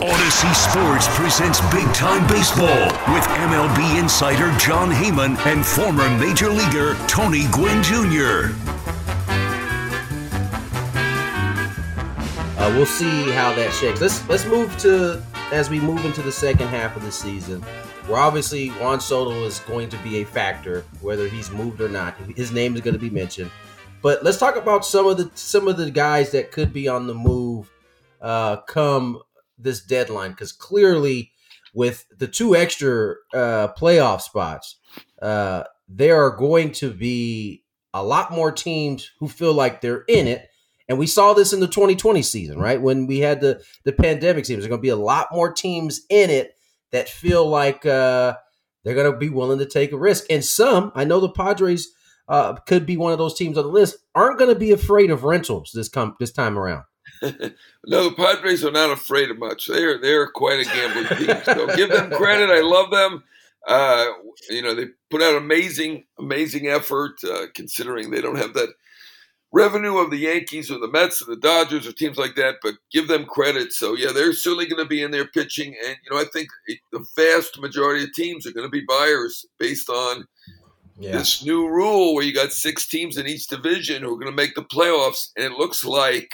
Audacy Sports presents Big Time Baseball with MLB insider Jon Heyman and former major leaguer Tony Gwynn Jr. Uh, we'll see how that shakes. Let's let's move to as we move into the second half of the season. Where obviously Juan Soto is going to be a factor, whether he's moved or not. His name is going to be mentioned. But let's talk about some of the some of the guys that could be on the move uh, come this deadline because clearly with the two extra uh, playoff spots, uh, there are going to be a lot more teams who feel like they're in it. And we saw this in the 2020 season, right? When we had the the pandemic season, there's going to be a lot more teams in it that feel like uh, they're going to be willing to take a risk. And some, I know the Padres uh, could be one of those teams on the list, aren't going to be afraid of rentals this come this time around. no, the Padres are not afraid of much. They're they're quite a gambling team. So give them credit. I love them. Uh, you know, they put out amazing, amazing effort, uh, considering they don't have that revenue of the Yankees or the Mets or the Dodgers or teams like that. But give them credit. So yeah, they're certainly going to be in there pitching, and you know, I think the vast majority of teams are going to be buyers based on. Yeah. This new rule where you got six teams in each division who are going to make the playoffs, and it looks like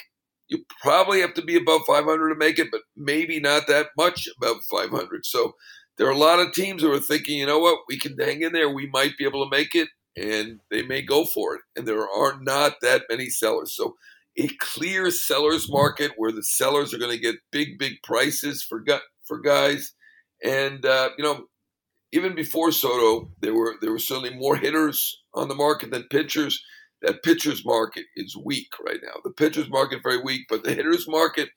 you probably have to be above 500 to make it, but maybe not that much above 500. So there are a lot of teams who are thinking, you know what, we can hang in there. We might be able to make it, and they may go for it. And there are not that many sellers. So a clear sellers market where the sellers are going to get big, big prices for for guys. And uh, you know, even before Soto, there were there were certainly more hitters on the market than pitchers that pitchers market is weak right now. The pitchers market very weak, but the hitters market,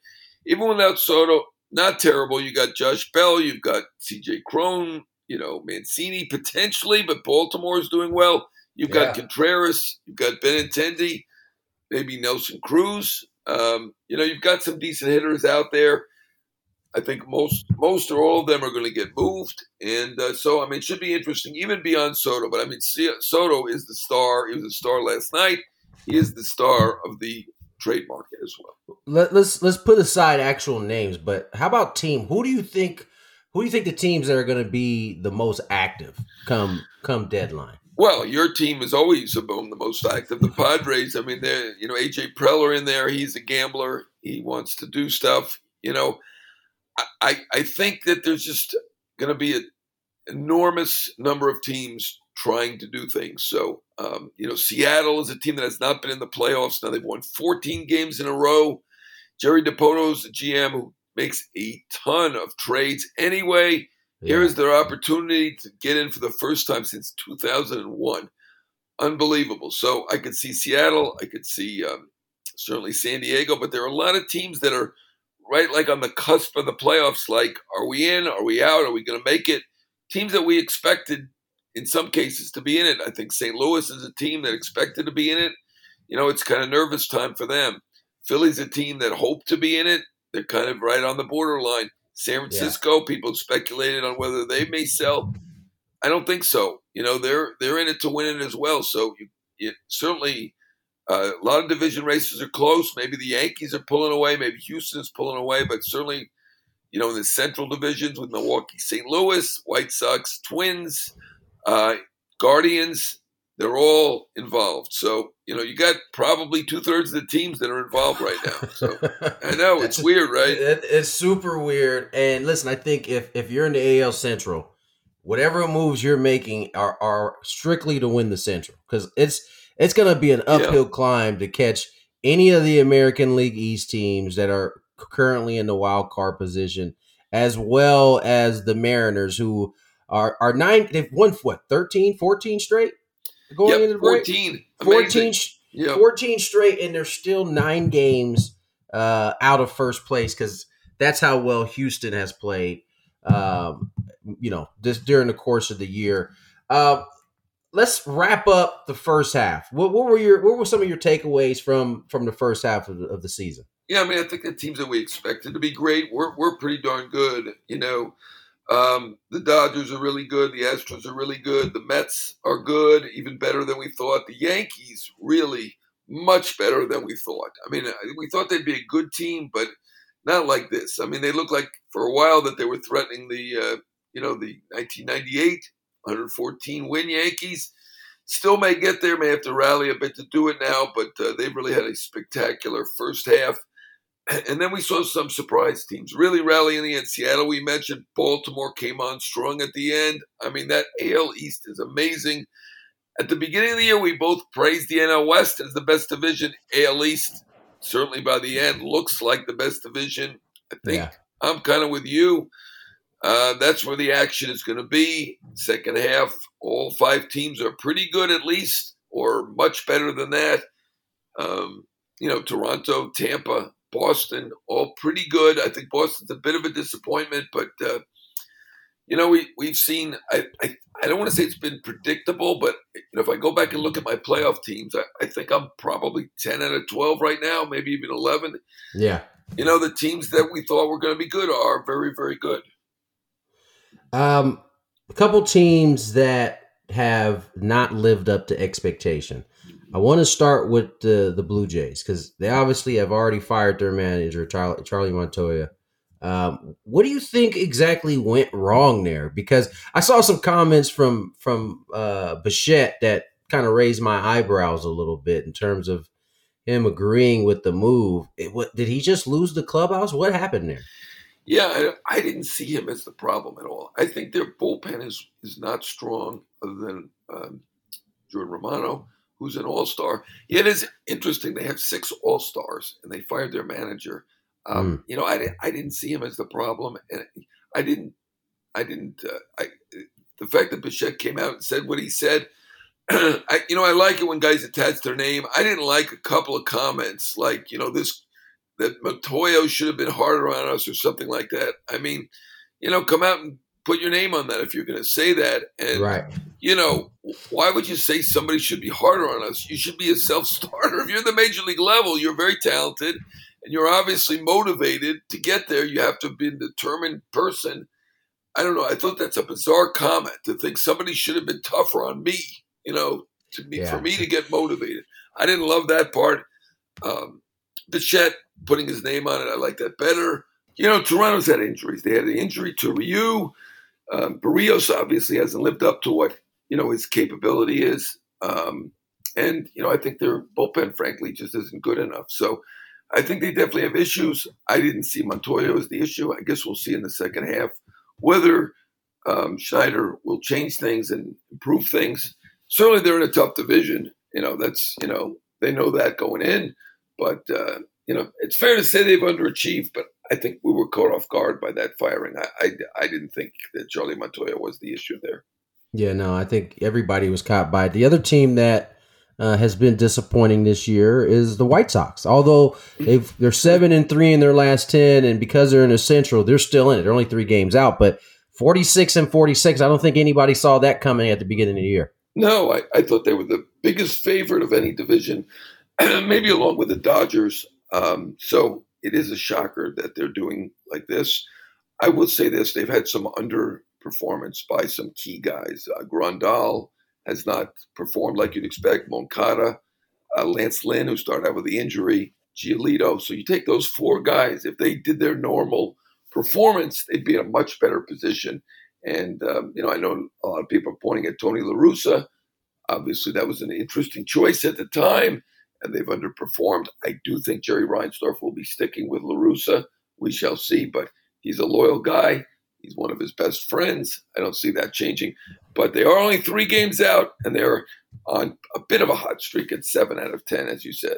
even without Soto, not terrible. You got Josh Bell, you've got C.J. Cron, you know Mancini potentially, but Baltimore is doing well. You've yeah. got Contreras, you've got Benintendi, maybe Nelson Cruz. Um, you know, you've got some decent hitters out there. I think most most or all of them are going to get moved, and uh, so I mean, it should be interesting even beyond Soto. But I mean, Soto is the star. He was the star last night. He is the star of the trade market as well. Let, let's let's put aside actual names, but how about team? Who do you think? Who do you think the teams that are going to be the most active come come deadline? Well, your team is always among the most active. The Padres. I mean, they you know AJ Preller in there. He's a gambler. He wants to do stuff. You know I, I think that there's just going to be an enormous number of teams trying to do things. So, um, you know, Seattle is a team that has not been in the playoffs. Now they've won 14 games in a row. Jerry Dipoto is the GM who makes a ton of trades anyway. Yeah. Here is their opportunity to get in for the first time since 2001. Unbelievable. So I could see Seattle. I could see um, certainly San Diego, but there are a lot of teams that are – right? Like on the cusp of the playoffs like are we in? Are we out? Are we going to make it? Teams that we expected in some cases to be in it. I think st louis is a team that expected to be in it. You know it's kind of nervous time for them. Philly's a team that hoped to be in it. They're kind of right on the borderline. San francisco yeah. people speculated on whether they may sell. I don't think so. You know they're they're in it to win it as well. So you, you certainly uh, a lot of division races are close. Maybe the Yankees are pulling away. Maybe Houston's pulling away. But certainly, you know, in the Central divisions with Milwaukee, St. Louis, White Sox, Twins, uh, Guardians, they're all involved. So, you know, you got probably two thirds of the teams that are involved right now. So I know it's weird, right? It, it's super weird. And listen, I think if if you're in the AL Central, whatever moves you're making are are strictly to win the Central because it's it's going to be an uphill yeah. climb to catch any of the American League East teams that are currently in the wild card position, as well as the Mariners who are are nine. They've won what 13, 14 straight going yep, into the break. 14. 14, yep. 14 straight, and they're still nine games uh, out of first place because that's how well Houston has played. Um, you know, just during the course of the year. Uh, let's wrap up the first half. What, what, were your what were some of your takeaways from from the first half of the, of the season? Yeah, I mean, I think the teams that we expected to be great were were pretty darn good. You know, um, the Dodgers are really good. The Astros are really good. The Mets are good, even better than we thought. The Yankees really much better than we thought. I mean, we thought they'd be a good team, but not like this. I mean, they looked like for a while that they were threatening the, uh, you know, the 1998 114 win Yankees. Still may get there, may have to rally a bit to do it now, but uh, they've really had a spectacular first half. And then we saw some surprise teams really rallying in Seattle. We mentioned Baltimore came on strong at the end. I mean, that AL East is amazing. At the beginning of the year, we both praised the NL West as the best division. AL East, certainly by the end, looks like the best division. I think yeah. I'm kind of with you. Uh, that's where the action is going to be. Second half, all five teams are pretty good at least, or much better than that. Um, you know, Toronto, Tampa, Boston, all pretty good. I think Boston's a bit of a disappointment, but uh, you know, we we've seen. I, I, I don't want to say it's been predictable, but you know, if I go back and look at my playoff teams, I, I think I'm probably ten out of twelve right now, maybe even eleven. Yeah. You know, the teams that we thought were going to be good are very, very good. Um, a couple teams that have not lived up to expectation. I want to start with the the Blue Jays because they obviously have already fired their manager Charlie, Charlie Montoyo. Um, what do you think exactly went wrong there? Because I saw some comments from from uh, Bichette that kind of raised my eyebrows a little bit in terms of him agreeing with the move. It, what did he just lose the clubhouse? What happened there? Yeah, I, I, didn't see him as the problem at all. I think their bullpen is is not strong, other than um, Jordan Romano who's an all star. It is interesting. They have six all stars, and they fired their manager. Um, mm. You know, I, I didn't see him as the problem, and I didn't. I didn't. Uh, I the fact that Bichette came out and said what he said. I, you know, I like it when guys attach their name. I didn't like a couple of comments like, you know, this that Montoyo should have been harder on us or something like that. I mean, you know, come out and put your name on that if you're going to say that. And, right. you know, why would you say somebody should be harder on us? You should be a self starter. If you're the major league level, you're very talented and you're obviously motivated to get there. You have to be a determined person. I don't know. I thought that's a bizarre comment to think somebody should have been tougher on me, you know, to me, yeah. for me to get motivated. I didn't love that part. Um, Bichette putting his name on it, I like that better. You know, Toronto's had injuries. They had the injury to Ryu. Um, Berrios obviously hasn't lived up to what you know his capability is, um, and you know I think their bullpen, frankly, just isn't good enough. So I think they definitely have issues. I didn't see Montoyo as the issue. I guess we'll see in the second half whether um, Schneider will change things and improve things. Certainly, they're in a tough division. You know that's you know they know that going in, but uh, you know it's fair to say they've underachieved. But I think we were caught off guard by that firing. I, I, I didn't think that Charlie Montoyo was the issue there. Yeah, no, I think everybody was caught by it. The other team that uh, has been disappointing this year is the White Sox. Although they've they're seven and three in their last ten, and because they're in the Central, they're still in it. They're only three games out, but forty six and forty six. I don't think anybody saw that coming at the beginning of the year. No, I, I thought they were the biggest favorite of any division, maybe along with the Dodgers. Um, so it is a shocker that they're doing like this. I will say this: they've had some underperformance by some key guys. Uh, Grandal has not performed like you'd expect. Moncada, uh, Lance Lynn, who started out with the injury, Giolito. So you take those four guys. If they did their normal performance, they'd be in a much better position. And um, you know, I know a lot of people are pointing at Tony La Russa. Obviously, that was an interesting choice at the time, and they've underperformed. I do think Jerry Reinsdorf will be sticking with La Russa. We shall see, but he's a loyal guy. He's one of his best friends. I don't see that changing. But they are only three games out, and they're on a bit of a hot streak at seven out of ten, as you said.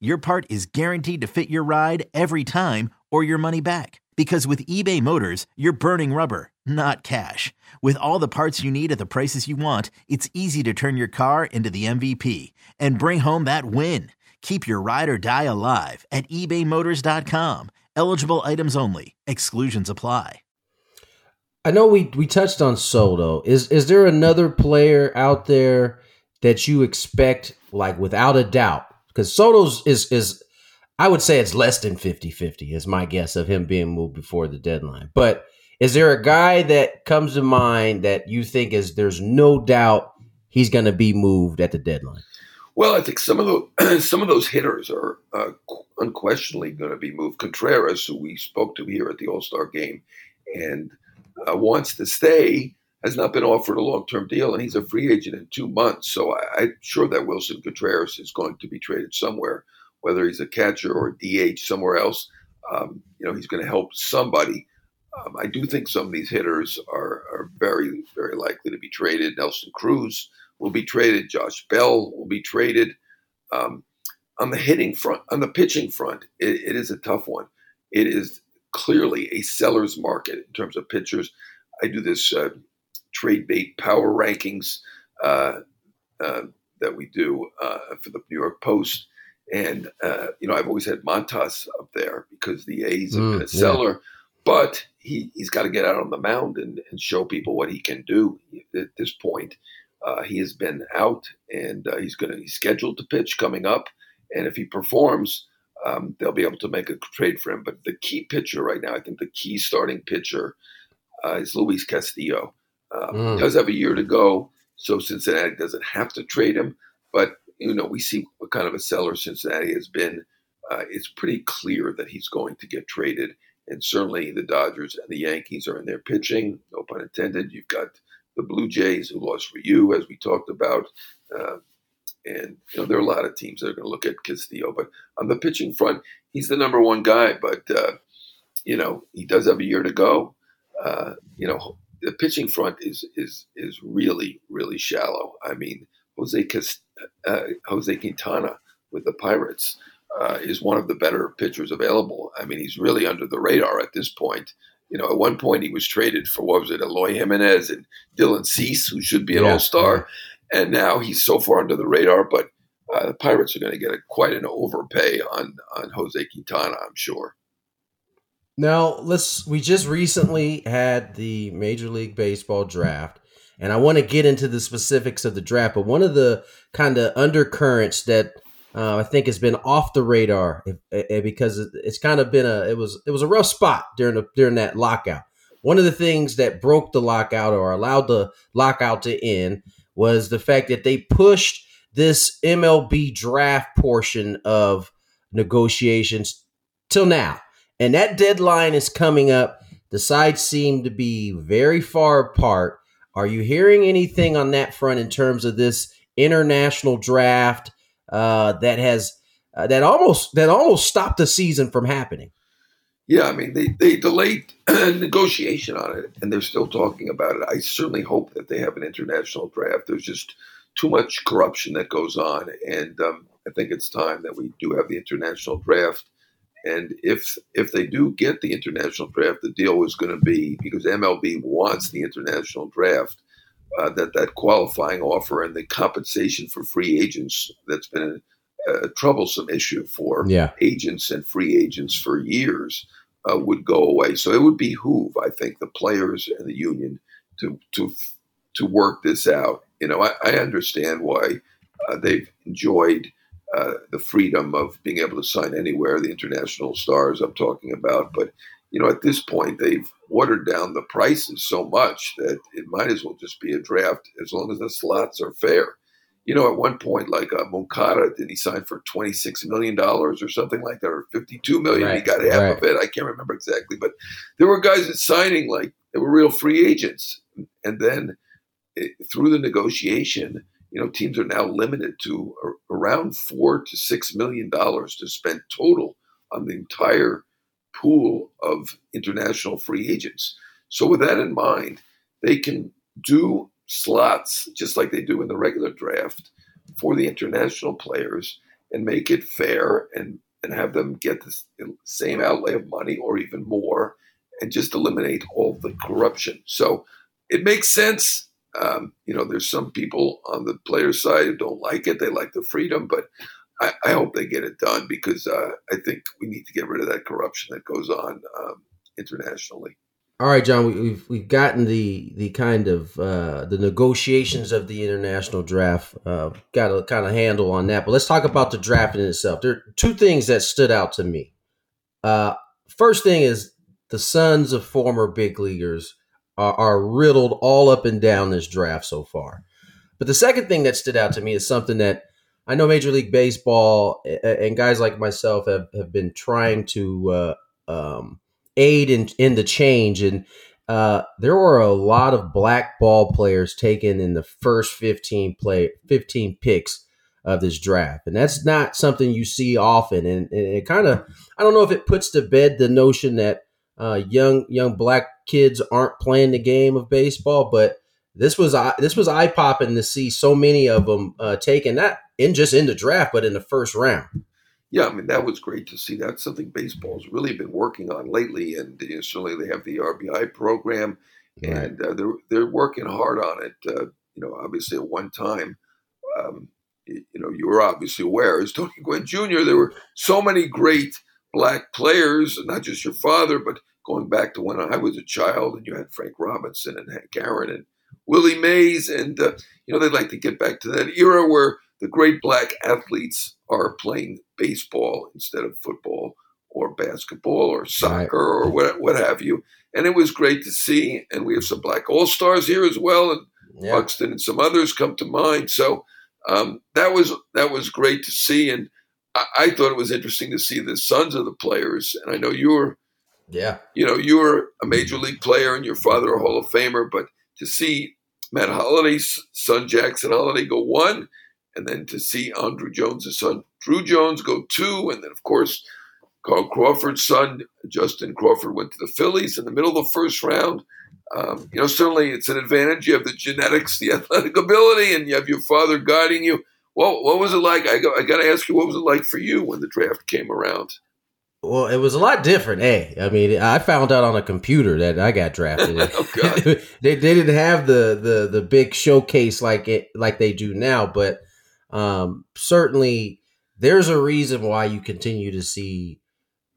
your part is guaranteed to fit your ride every time or your money back. Because with eBay Motors, you're burning rubber, not cash. With all the parts you need at the prices you want, it's easy to turn your car into the MVP and bring home that win. Keep your ride or die alive at ebaymotors.com. Eligible items only, exclusions apply. I know we we touched on Soto. Is is there another player out there that you expect like without a doubt? Because Soto's is is I would say it's less than 50-50 is my guess of him being moved before the deadline. But is there a guy that comes to mind that you think is there's no doubt he's going to be moved at the deadline? Well, I think some of those some of those hitters are uh, unquestionably going to be moved. Contreras, who we spoke to here at the All Star game, and uh, wants to stay, has not been offered a long term deal, and he's a free agent in two months. So I, am sure that Willson Contreras is going to be traded somewhere, whether he's a catcher or a DH somewhere else. Um, you know, he's going to help somebody. Um, I do think some of these hitters are, are very, very likely to be traded. Nelson Cruz will be traded. Josh Bell will be traded. Um, on the hitting front, on the pitching front, it, it is a tough one. It is clearly a seller's market in terms of pitchers. I do this uh, trade bait power rankings uh, uh, that we do uh, for the New York Post. And, uh, you know, I've always had Montas up there because the A's have mm, been a seller, yeah. but he, he's got to get out on the mound and, and, show people what he can do at this point. Uh, he has been out and he's going to, he's scheduled to pitch coming up. And if he performs, um, they'll be able to make a trade for him. But the key pitcher right now, I think the key starting pitcher uh, is Luis Castillo. Um, mm. Does have a year to go, so Cincinnati doesn't have to trade him. But you know, we see what kind of a seller Cincinnati has been. Uh, it's pretty clear that he's going to get traded, and certainly the Dodgers and the Yankees are in there pitching. No pun intended. You've got the Blue Jays who lost Ryu, as we talked about. Uh, and you know there are a lot of teams that are going to look at Castillo, but on the pitching front, he's the number one guy. But uh, you know he does have a year to go. Uh, you know the pitching front is is is really really shallow. I mean Jose Cast- uh, Jose Quintana with the Pirates uh, is one of the better pitchers available. I mean he's really under the radar at this point. You know, at one point he was traded for what was it, Eloy Jimenez and Dylan Cease, who should be an yeah, All Star. And now he's so far under the radar. But uh, the Pirates are going to get a, quite an overpay on on Jose Quintana, I'm sure. Now let's. We just recently had the Major League Baseball draft, and I want to get into the specifics of the draft. But one of the kind of undercurrents that uh, I think has been off the radar eh, eh, eh, because it's kind of been a it was it was a rough spot during the during that lockout. One of the things that broke the lockout or allowed the lockout to end was the fact that they pushed this MLB draft portion of negotiations till now. And that deadline is coming up. The sides seem to be very far apart. Are you hearing anything on that front in terms of this international draft uh, that has uh, that almost that almost stopped the season from happening? Yeah, I mean they they delayed negotiation on it, and they're still talking about it. I certainly hope that they have an international draft. There's just too much corruption that goes on, and um, I think it's time that we do have the international draft. And if if they do get the international draft, the deal is going to be because MLB wants the international draft. Uh, that that qualifying offer and the compensation for free agents that's been a, a troublesome issue for yeah. agents and free agents for years uh, would go away. So it would behoove, I think, the players and the union to to to work this out. You know, I, I understand why uh, they've enjoyed uh, the freedom of being able to sign anywhere, the international stars I'm talking about. But, you know, at this point, they've watered down the prices so much that it might as well just be a draft as long as the slots are fair. You know, at one point, like uh, Moncada, did he sign for $26 million or something like that, or $52 million? Right, he got half right. of it. I can't remember exactly. But there were guys that signing like they were real free agents. And then it, through the negotiation, you know, teams are now limited to around four to six million dollars to spend total on the entire pool of international free agents. So, with that in mind, they can do slots just like they do in the regular draft for the international players and make it fair and, and have them get the same outlay of money or even more and just eliminate all the corruption. So, it makes sense um, you know, there's some people on the player side who don't like it. They like the freedom, but I, I hope they get it done because uh, I think we need to get rid of that corruption that goes on um, internationally. All right, Jon, we, have we've gotten the the kind of uh, the negotiations of the international draft uh, got a kind of handle on that, but let's talk about the draft in itself. There are two things that stood out to me. Uh, first thing is the sons of former big leaguers are, are riddled all up and down this draft so far. But the second thing that stood out to me is something that I know Major League Baseball and guys like myself have, have been trying to uh, um, aid in, in the change. And uh, there were a lot of black ball players taken in the first 15 play 15 picks of this draft. And that's not something you see often. And, and it kind of, I don't know if it puts to bed the notion that uh, young young black kids aren't playing the game of baseball, but this was this was eye popping to see so many of them uh, taken not in just in the draft, but in the first round. Yeah, I mean that was great to see. That's something baseball's really been working on lately, and you know, certainly they have the RBI program, right. and uh, they're they're working hard on it. Uh, you know, obviously at one time, um, you know, you were obviously aware as Tony Gwynn Jr. There were so many great black players, not just your father, but going back to when I was a child, and you had Frank Robinson and Hank Aaron and Willie Mays, and uh, you know they'd like to get back to that era where the great black athletes are playing baseball instead of football or basketball or soccer or what, what have you. And it was great to see. And we have some black all stars here as well, and yeah. Buxton and some others come to mind. So um, that was that was great to see. And I, thought it was interesting to see the sons of the players. And I know you were, yeah, you know, you were a major league player and your father a Hall of Famer, but to see Matt Holliday's son Jackson Holliday go one, and then to see Andruw Jones' son Drew Jones go two, and then of course Carl Crawford's son Justin Crawford went to the Phillies in the middle of the first round. Um, you know, certainly it's an advantage. You have the genetics, the athletic ability, and you have your father guiding you. Well, what was it like? I got, I got to ask you, what was it like for you when the draft came around? Well, it was a lot different. Hey, I mean, I found out on a computer that I got drafted. oh, they, they didn't have the, the the big showcase like it like they do now, but um, certainly there's a reason why you continue to see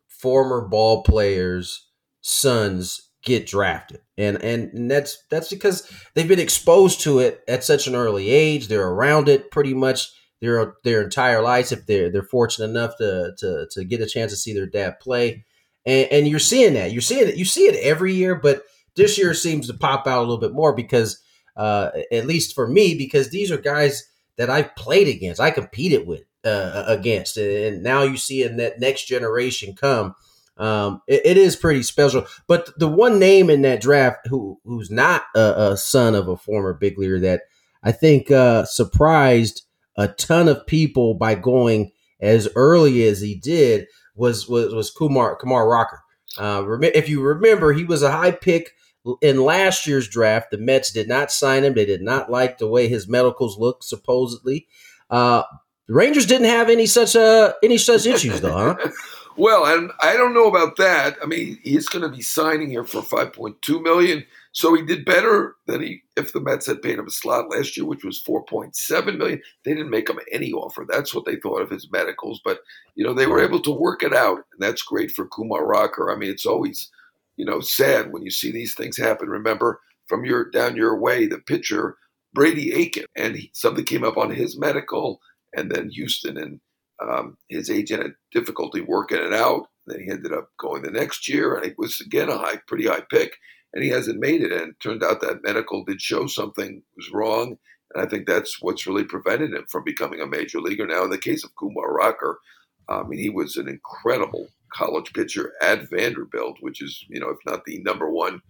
former ball players' sons get drafted, and and, that's that's because they've been exposed to it at such an early age. They're around it pretty much their their entire lives if they're they're fortunate enough to to to get a chance to see their dad play. And, and you're seeing that. You're seeing it. You see it every year, but this year seems to pop out a little bit more because, uh, at least for me, because these are guys that I've played against, I competed with uh, against, and now you see in that next generation come. Um, it, it is pretty special. But the one name in that draft who who's not a, a son of a former big leaguer that I think uh, surprised a ton of people by going as early as he did was was, was Kumar Kumar Rocker. Uh, if you remember, he was a high pick in last year's draft. The Mets did not sign him. They did not like the way his medicals looked, supposedly. Uh, the Rangers didn't have any such uh, any such issues, though, huh? well, and I don't know about that. I mean, he's going to be signing here for five point two million. So he did better than he if the Mets had paid him a slot last year, which was 4.7 million. They didn't make him any offer. That's what they thought of his medicals, but you know they were able to work it out, and that's great for Kumar Rocker. I mean, it's always you know sad when you see these things happen. Remember from your down your way, the pitcher Brady Aiken, and he, something came up on his medical, and then Houston and um, his agent had difficulty working it out. Then he ended up going the next year, and it was again a high, pretty high pick and he hasn't made it. And it turned out that medical did show something was wrong. And I think that's what's really prevented him from becoming a major leaguer. Now, in the case of Kumar Rocker, I mean, he was an incredible college pitcher at Vanderbilt, which is, you know, if not the number one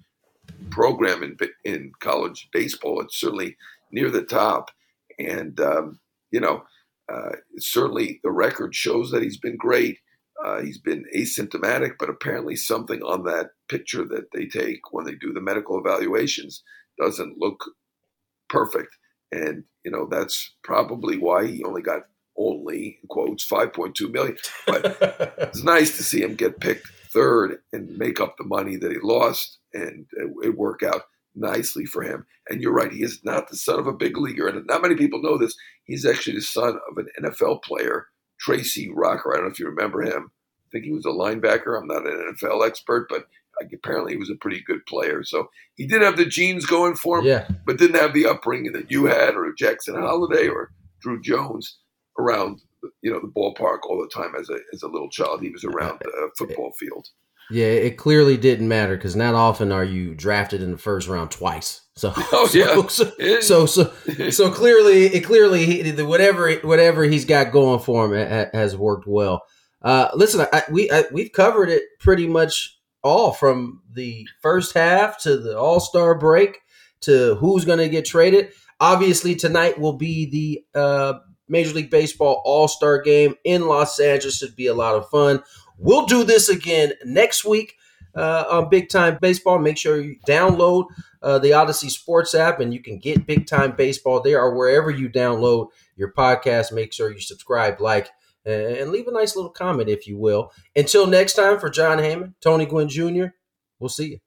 program in in college baseball, it's certainly near the top. And um, you know, uh, certainly the record shows that he's been great. Uh, he's been asymptomatic, but apparently something on that picture that they take when they do the medical evaluations doesn't look perfect. And, you know, that's probably why he only got only, quotes, 5.2 million. But it's nice to see him get picked third and make up the money that he lost and it, it work out nicely for him. And you're right, he is not the son of a big leaguer. And not many people know this. He's actually the son of an NFL player Tracy Rocker. I don't know if you remember him. I think he was a linebacker. I'm not an NFL expert, but apparently he was a pretty good player. So he did have the genes going for him, yeah. but didn't have the upbringing that you had, or Jackson Holliday, or Drew Jones around you know the ballpark all the time as a as a little child. He was around the football field. Yeah, it clearly didn't matter because not often are you drafted in the first round twice. So, oh, yeah. so, so, so, so, clearly, it clearly whatever whatever he's got going for him has worked well. Uh, listen, I, we I, we've covered it pretty much all from the first half to the All Star break to who's going to get traded. Obviously, tonight will be the uh, Major League Baseball All Star game in Los Angeles. Should be a lot of fun. We'll do this again next week uh, on Big Time Baseball. Make sure you download uh, the Audacy Sports app and you can get Big Time Baseball there or wherever you download your podcast. Make sure you subscribe, like, and leave a nice little comment if you will. Until next time, for Jon Heyman, Tony Gwynn Jr., we'll see you.